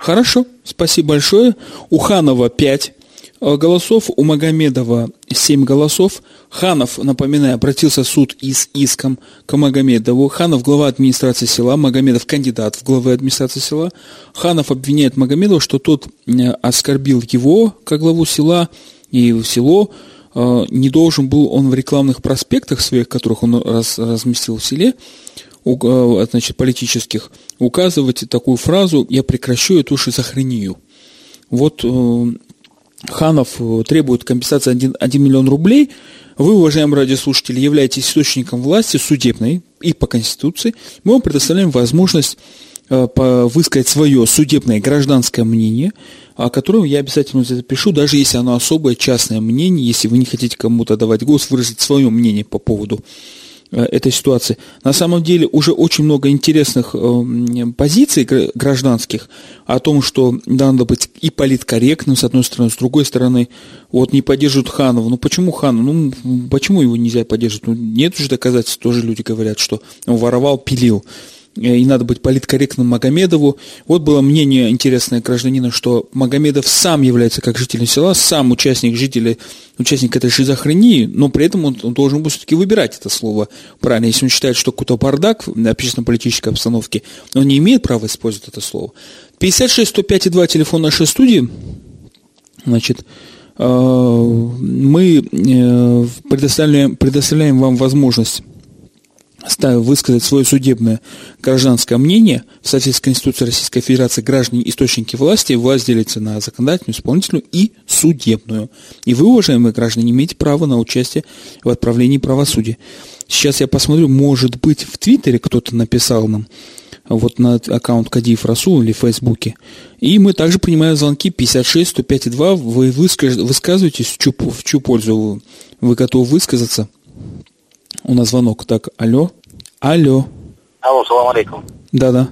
Хорошо, спасибо большое. У Ханова 5 голосов, у Магомедова 7 голосов. Ханов, напоминаю, обратился в суд и с иском к Магомедову. Ханов глава администрации села, Магомедов кандидат в главы администрации села. Ханов обвиняет Магомедова, что тот э, оскорбил его как главу села и село. Э, Не должен был он в рекламных проспектах своих, которых он раз- разместил в селе, э, значит, политических, указывать такую фразу «я прекращу эту шизофрению». Вот э, Ханов э, требует компенсации 1, 1 миллион рублей. Вы, уважаемые радиослушатели, являетесь источником власти судебной и по Конституции. Мы вам предоставляем возможность э, высказать свое судебное гражданское мнение, о котором я обязательно запишу, даже если оно особое частное мнение, если вы не хотите кому-то давать голос, выразить свое мнение по поводу этой ситуации. На самом деле уже очень много интересных э, позиций гра- гражданских о том, что надо быть и политкорректным, с одной стороны, с другой стороны, вот не поддерживают Ханова. Ну почему Ханова? Ну почему его нельзя поддерживать? Ну, нет уже доказательств, тоже люди говорят, что он воровал, пилил. Э, И надо быть политкорректным Магомедову. Вот было мнение интересное гражданина, что Магомедов сам является как житель села, сам участник жителей, участник этой шизофрении, но при этом он, он должен был все-таки выбирать это слово правильно. Если он считает, что какой-то бардак в общественно-политической обстановке, он не имеет права использовать это слово. 56 105 2 телефон нашей студии. Значит, э, мы э, предоставляем, предоставляем вам возможность высказать свое судебное гражданское мнение в соответствии с Конституцией Российской Федерации граждане источники власти, власть делится на законодательную, исполнительную и судебную. И вы, уважаемые граждане, имеете право на участие в отправлении правосудия. Сейчас я посмотрю, может быть, в Твиттере кто-то написал нам, вот на аккаунт Кадиев Расул или в Фейсбуке. И мы также принимаем звонки 56 105 2. Вы высказываетесь, в чью, в чью пользу вы готовы высказаться – у нас звонок. Так, алло. Алло. Алло, салам алейкум. Да-да.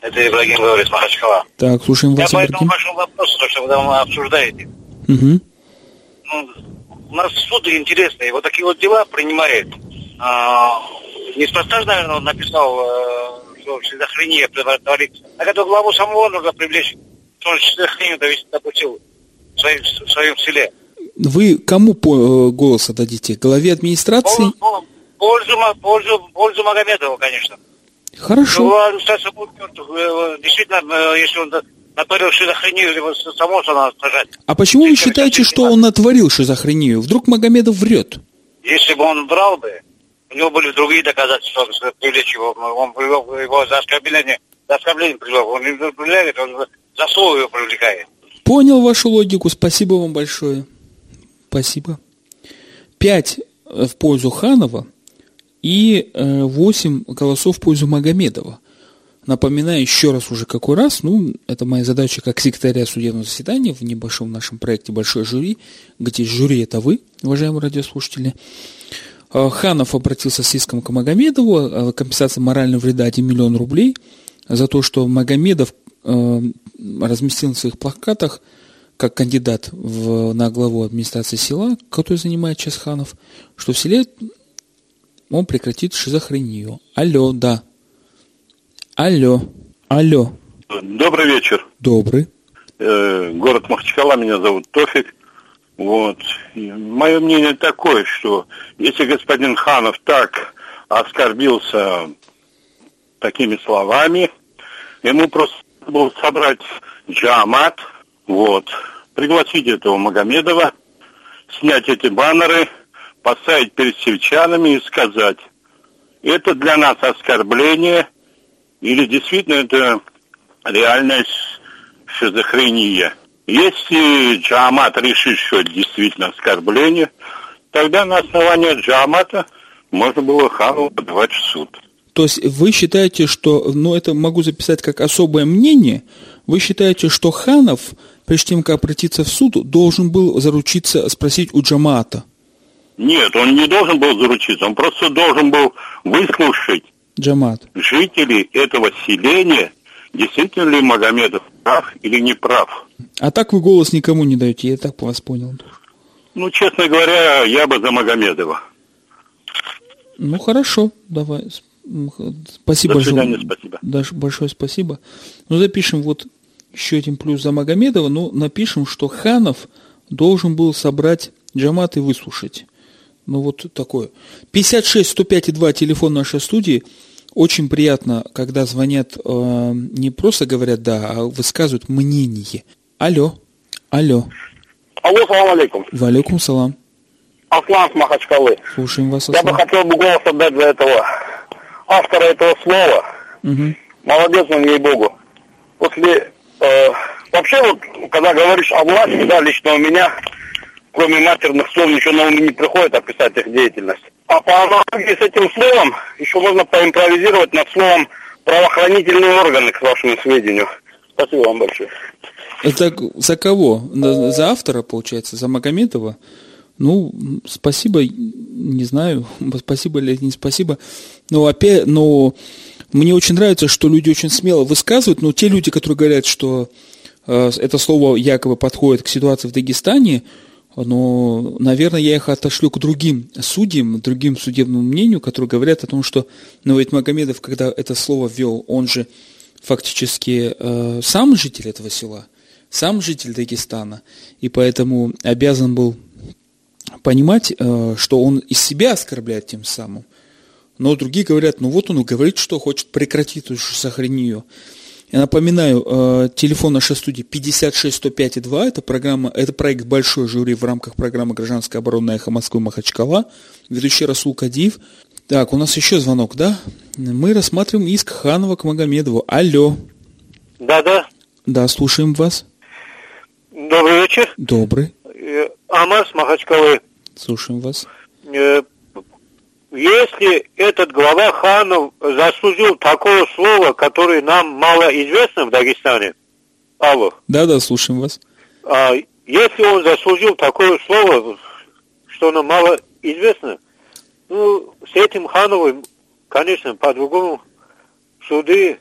Это Ибрагим говорит с Махачкала. Так, слушаем вас, Я по этому вашему вопросу, то, что вы там обсуждаете. Угу. Ну, у нас суд интересный. Вот такие вот дела принимает. А, неспроста, наверное, он написал, э, что шизофрения творится. Так эту главу самого нужно привлечь, что он шизофрению допустил в своем, в своем селе. Вы кому по э, голос отдадите? Главе администрации? Пол, пользу, пользу, пользу Магомедова, конечно. Хорошо. Ну, а действительно, если он натворил шизофрению, либо само надо сажать. А почему вы считаете, что он натворил шизофрению? Вдруг Магомедов врет? Если бы он врал бы, у него были другие доказательства, чтобы привлечь его. Он привел его за оскорбление, за оскорбление привел. Он не привлекает, он за слово его привлекает. Понял вашу логику, спасибо вам большое. Спасибо. Пять в пользу Ханова – и 8 э, голосов в пользу Магомедова. Напоминаю еще раз уже какой раз, ну, это моя задача как секретаря судебного заседания в небольшом нашем проекте «Большой жюри», где жюри это вы, уважаемые радиослушатели. Э, Ханов обратился с иском к Магомедову о компенсации морального вреда 1 миллион рублей за то, что Магомедов э, разместил на своих плакатах как кандидат в, на главу администрации села, который занимает сейчас Ханов, что в селе он прекратит шизофрению. Алло, да. Алло, алло. Добрый вечер. Добрый. Э, город Махачкала, меня зовут Тофик. Вот. И мое мнение такое, что если господин Ханов так оскорбился такими словами, ему просто было собрать джамат, вот, пригласить этого Магомедова, снять эти баннеры – поставить перед сельчанами и сказать, это для нас оскорбление или действительно это реальная шизофрения. Если Джамат решит, что это действительно оскорбление, тогда на основании Джамата можно было Хану подавать в суд. То есть вы считаете, что, ну это могу записать как особое мнение, вы считаете, что Ханов, прежде чем как обратиться в суд, должен был заручиться, спросить у Джамата? Нет, он не должен был заручиться, он просто должен был выслушать Джамат. жителей этого селения, действительно ли Магомедов прав или не прав. А так вы голос никому не даете, я так вас понял. Ну, честно говоря, я бы за Магомедова. Ну, хорошо, давай. Спасибо До свидания, большое. спасибо. Даже большое спасибо. Ну, запишем вот еще один плюс за Магомедова, ну, напишем, что Ханов должен был собрать Джамат и выслушать. Ну, вот такое. 56 105 2 телефон нашей студии. Очень приятно, когда звонят, э, не просто говорят «да», а высказывают мнение. Алло. Алло. Алло, салам алейкум. Валейкум салам. Аслан с Махачкалы. Слушаем вас, Аслан. Я бы хотел бы голос отдать за этого автора этого слова. Угу. Молодец он, ей-богу. После... Э, вообще, вот, когда говоришь о власти, да, лично у меня кроме матерных слов ничего на ум не приходит описать их деятельность. А по аналогии с этим словом еще можно поимпровизировать над словом правоохранительные органы, к вашему сведению. Спасибо вам большое. Это за кого? За автора, получается, за Магометова? Ну, спасибо, не знаю, спасибо или не спасибо. Но опять, но мне очень нравится, что люди очень смело высказывают, но те люди, которые говорят, что э, это слово якобы подходит к ситуации в Дагестане, но, наверное, я их отошлю к другим судьям, другим судебному мнению, которые говорят о том, что, ну, ведь Магомедов, когда это слово ввел, он же фактически э, сам житель этого села, сам житель Дагестана, и поэтому обязан был понимать, э, что он из себя оскорбляет тем самым. Но другие говорят, ну вот он говорит, что хочет прекратить эту сохранению. Я напоминаю, э, телефон нашей студии 56 105 2. Это программа, это проект «Большой жюри» в рамках программы «Гражданская оборона Эхо Москвы Махачкала». Ведущий Расул Кадиев. Так, у нас еще звонок, да? Мы рассматриваем иск Ханова к Магомедову. Алло. Да, да. Слушаем вас. Добрый вечер. Добрый. Э, Амар с Махачкалы. Слушаем вас. Если этот глава Ханов заслужил такого слова, которое нам мало известно в Дагестане, алло, Да, да, слушаем вас. а если он заслужил такое слово, что нам мало известно, ну, с этим Хановым, конечно, по-другому суды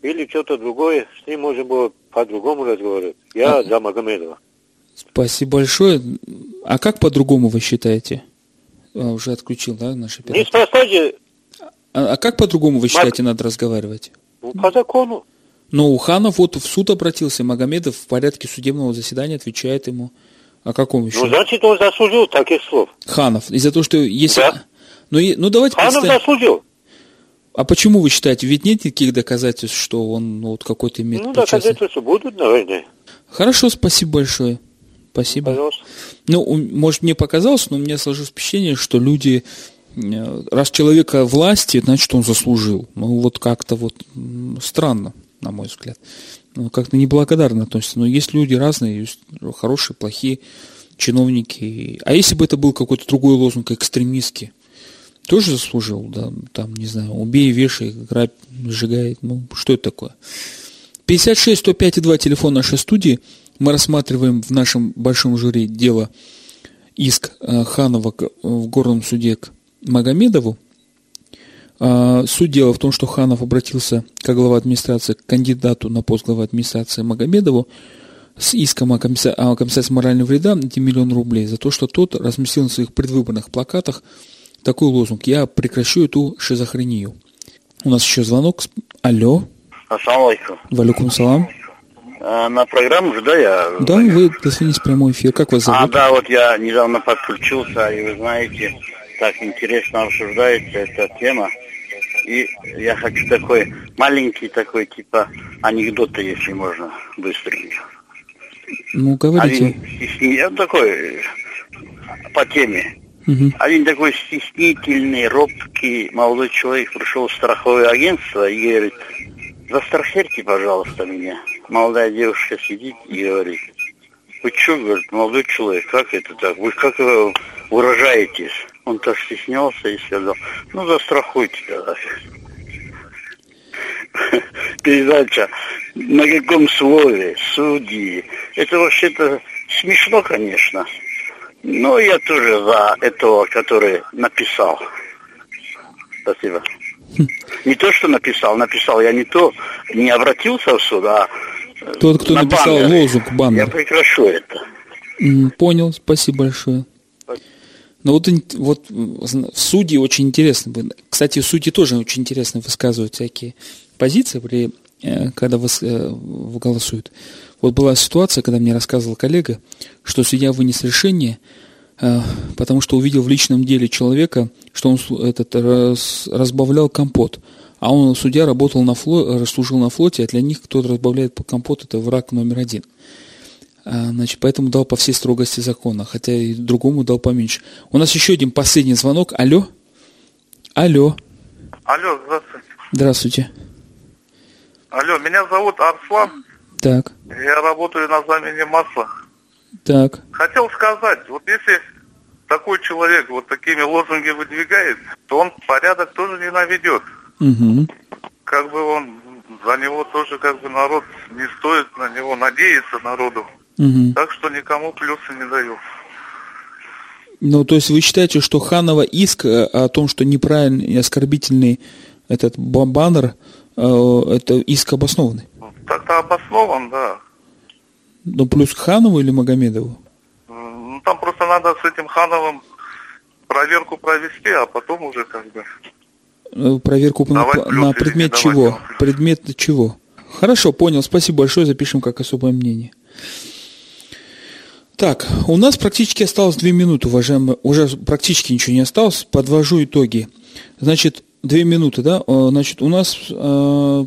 или что-то другое, с ним можно было по-другому разговаривать. Я за Магомедова. Спасибо большое. А как по-другому вы считаете? А, уже отключил, да, наш оператор? Неспроста же, А, а как по-другому вы считаете надо разговаривать? ну, по закону. Но Уханов вот в суд обратился, Магомедов в порядке судебного заседания отвечает ему. О каком еще? Ну, значит, он заслужил таких слов. Ханов. Из-за того, что если... Ну, и- ну давайте Ханов представим- заслужил. А почему вы считаете? Ведь нет никаких доказательств, что он ну, вот какой-то имеет Ну, доказательства будут, наверное. Хорошо, спасибо большое. Спасибо. Пожалуйста. Ну, может, мне показалось, но у меня сложилось впечатление, что люди, э, раз человека власти, значит, он заслужил. Ну, вот как-то вот странно, на мой взгляд. Ну, как-то неблагодарно относятся. Но есть люди разные, есть хорошие, плохие чиновники. А если бы это был какой-то другой лозунг, экстремистский, тоже заслужил, да, там, не знаю, убей, вешай, грабь, сжигай, ну, что это такое? 56 105 2 телефон нашей студии. Мы рассматриваем в нашем большом жюри дело иск э, Ханова к- в горном суде к Магомедову. А, Суть дела в том, что Ханов обратился как глава администрации к кандидату на пост главы администрации Магомедову с иском о компенса- о компенсации морального вреда, эти миллион рублей, за то, что тот разместил на своих предвыборных плакатах такой лозунг «Я прекращу эту шизофрению». У нас еще звонок. Алло, Ассаламу алейкум. валюкум салам. А, на программу же, да, я... Да, вы дозвонитесь в прямой эфир. Как вас А, зовут? да, вот я недавно подключился, и вы знаете, так интересно обсуждается эта тема. И я хочу такой маленький такой, типа, анекдоты, если можно, быстренько. Ну, говорите. Один я такой, по теме. Мгм. Один такой стеснительный, робкий молодой человек пришел в страховое агентство и говорит, застрахуйте, пожалуйста, меня. Молодая девушка сидит и говорит, вы что, говорит, молодой человек, как это так? Вы как э, выражаетесь? Он так стеснялся и сказал, ну, застрахуйте тогда. Передача на каком слове, судьи. Это вообще-то смешно, конечно. Но я тоже за этого, который написал. Спасибо. Не то, что написал, написал я не то, не обратился в суд, а Тот, кто на написал баннере. лозунг, Я баннер. прекращу это. Понял, спасибо большое. Ну вот, вот суде очень интересно. Кстати, суде тоже очень интересно высказывают всякие позиции, при, э, когда выс- э, голосуют. Вот была ситуация, когда мне рассказывал коллега, что судья вынес решение, э, потому что увидел в личном деле человека, что он этот, раз- разбавлял компот. А он, судья, работал на флоте, служил на флоте, а для них кто разбавляет компот, это враг номер один. А, Значит, поэтому дал по всей строгости закона, хотя и другому дал поменьше. У нас еще один последний звонок. Алло? Алло. Алло, здравствуйте. Здравствуйте. Алло, меня зовут Арслан. Так, Я работаю на замене масла. так. Хотел сказать, вот если такой человек вот такими лозунги выдвигает, то он порядок тоже не наведет. Мгм. Как бы он за него тоже как бы народ не стоит на него надеяться народу. Мгм. Так что никому плюсы не даю. Ну, то есть вы считаете, что Ханова иск э, о том, что неправильный и оскорбительный этот ба- баннер, э, это иск обоснованный? Так-то обоснован, да. Ну, плюс к Ханову или Магомедову? Ну, там просто надо с этим Хановым проверку провести, а потом уже как бы... Э, Проверку на, Давать на предмет чего? Предмет чего? Хорошо, понял. Спасибо большое. Запишем как особое мнение. Так, у нас практически осталось две минуты, уважаемые. Уже практически ничего не осталось. Подвожу итоги. Значит, две минуты, да? Э, Значит, у нас э,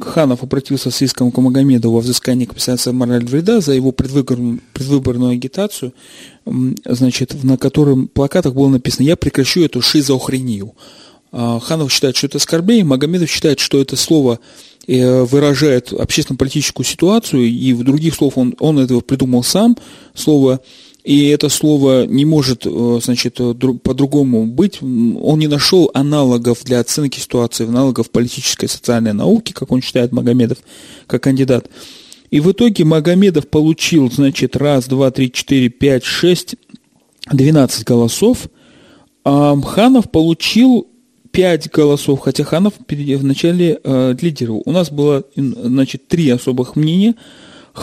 Ханов обратился с иском к Магомедову во взыскании компенсации морального вреда за его предвыборную, предвыборную агитацию, значит, на котором плакатах было написано «Я прекращу эту шизоохрению». А, Ханов считает, что это оскорбление, Магомедов считает, что это слово э, выражает общественно-политическую ситуацию, и в других слов он, он этого придумал сам, слово и это слово не может, э, значит, по-другому быть. Он не нашел аналогов для оценки ситуации, аналогов политической и социальной науки, как он считает Магомедов, как кандидат. И в итоге Магомедов получил, значит, раз, два, три, четыре, пять, шесть, двенадцать голосов, а Ханов получил пять голосов, хотя Ханов вначале э, лидировал. У нас было, значит, три особых мнения –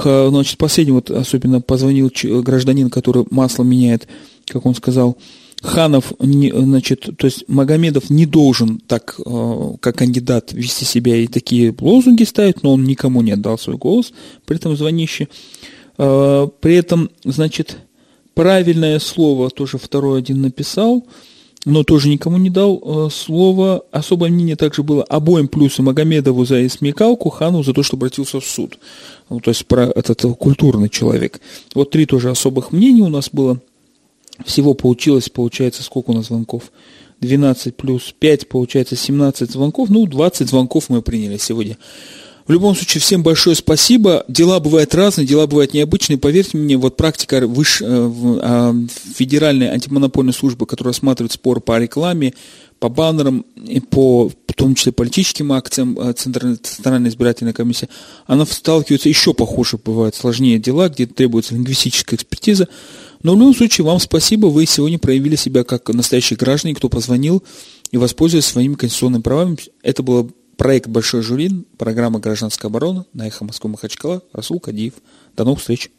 Значит, последний вот особенно позвонил гражданин, который масло меняет, как он сказал, Ханов, значит, то есть Магомедов не должен так, э, как кандидат, вести себя и такие лозунги ставить, но он никому не отдал свой голос, при этом звонище. Э, при этом, значит, правильное слово тоже второй один написал – но тоже никому не дал э, слова. Особое мнение также было обоим плюсом Магомедову за смекалку, Хану за то, что обратился в суд. Ну, то есть про этот культурный человек. Вот три тоже особых мнений у нас было. Всего получилось, получается, сколько у нас звонков? 12 плюс 5, получается 17 звонков. Ну, 20 звонков мы приняли сегодня. В любом случае, всем большое спасибо. Дела бывают разные, дела бывают необычные. Поверьте мне, вот практика выше, э, а, Федеральной антимонопольной службы, которая рассматривает спор по рекламе, по баннерам, и по в том числе политическим акциям э, Центральной, избирательной комиссии, она сталкивается еще похуже, бывают сложнее дела, где требуется лингвистическая экспертиза. Но в любом случае, вам спасибо, вы сегодня проявили себя как настоящие граждане, кто позвонил и воспользовались своими конституционными правами. Это было Проект «Большой Жулин», программа «Гражданская оборона» на «Эхо Москвы Махачкала», Расул Кадиев. До новых встреч!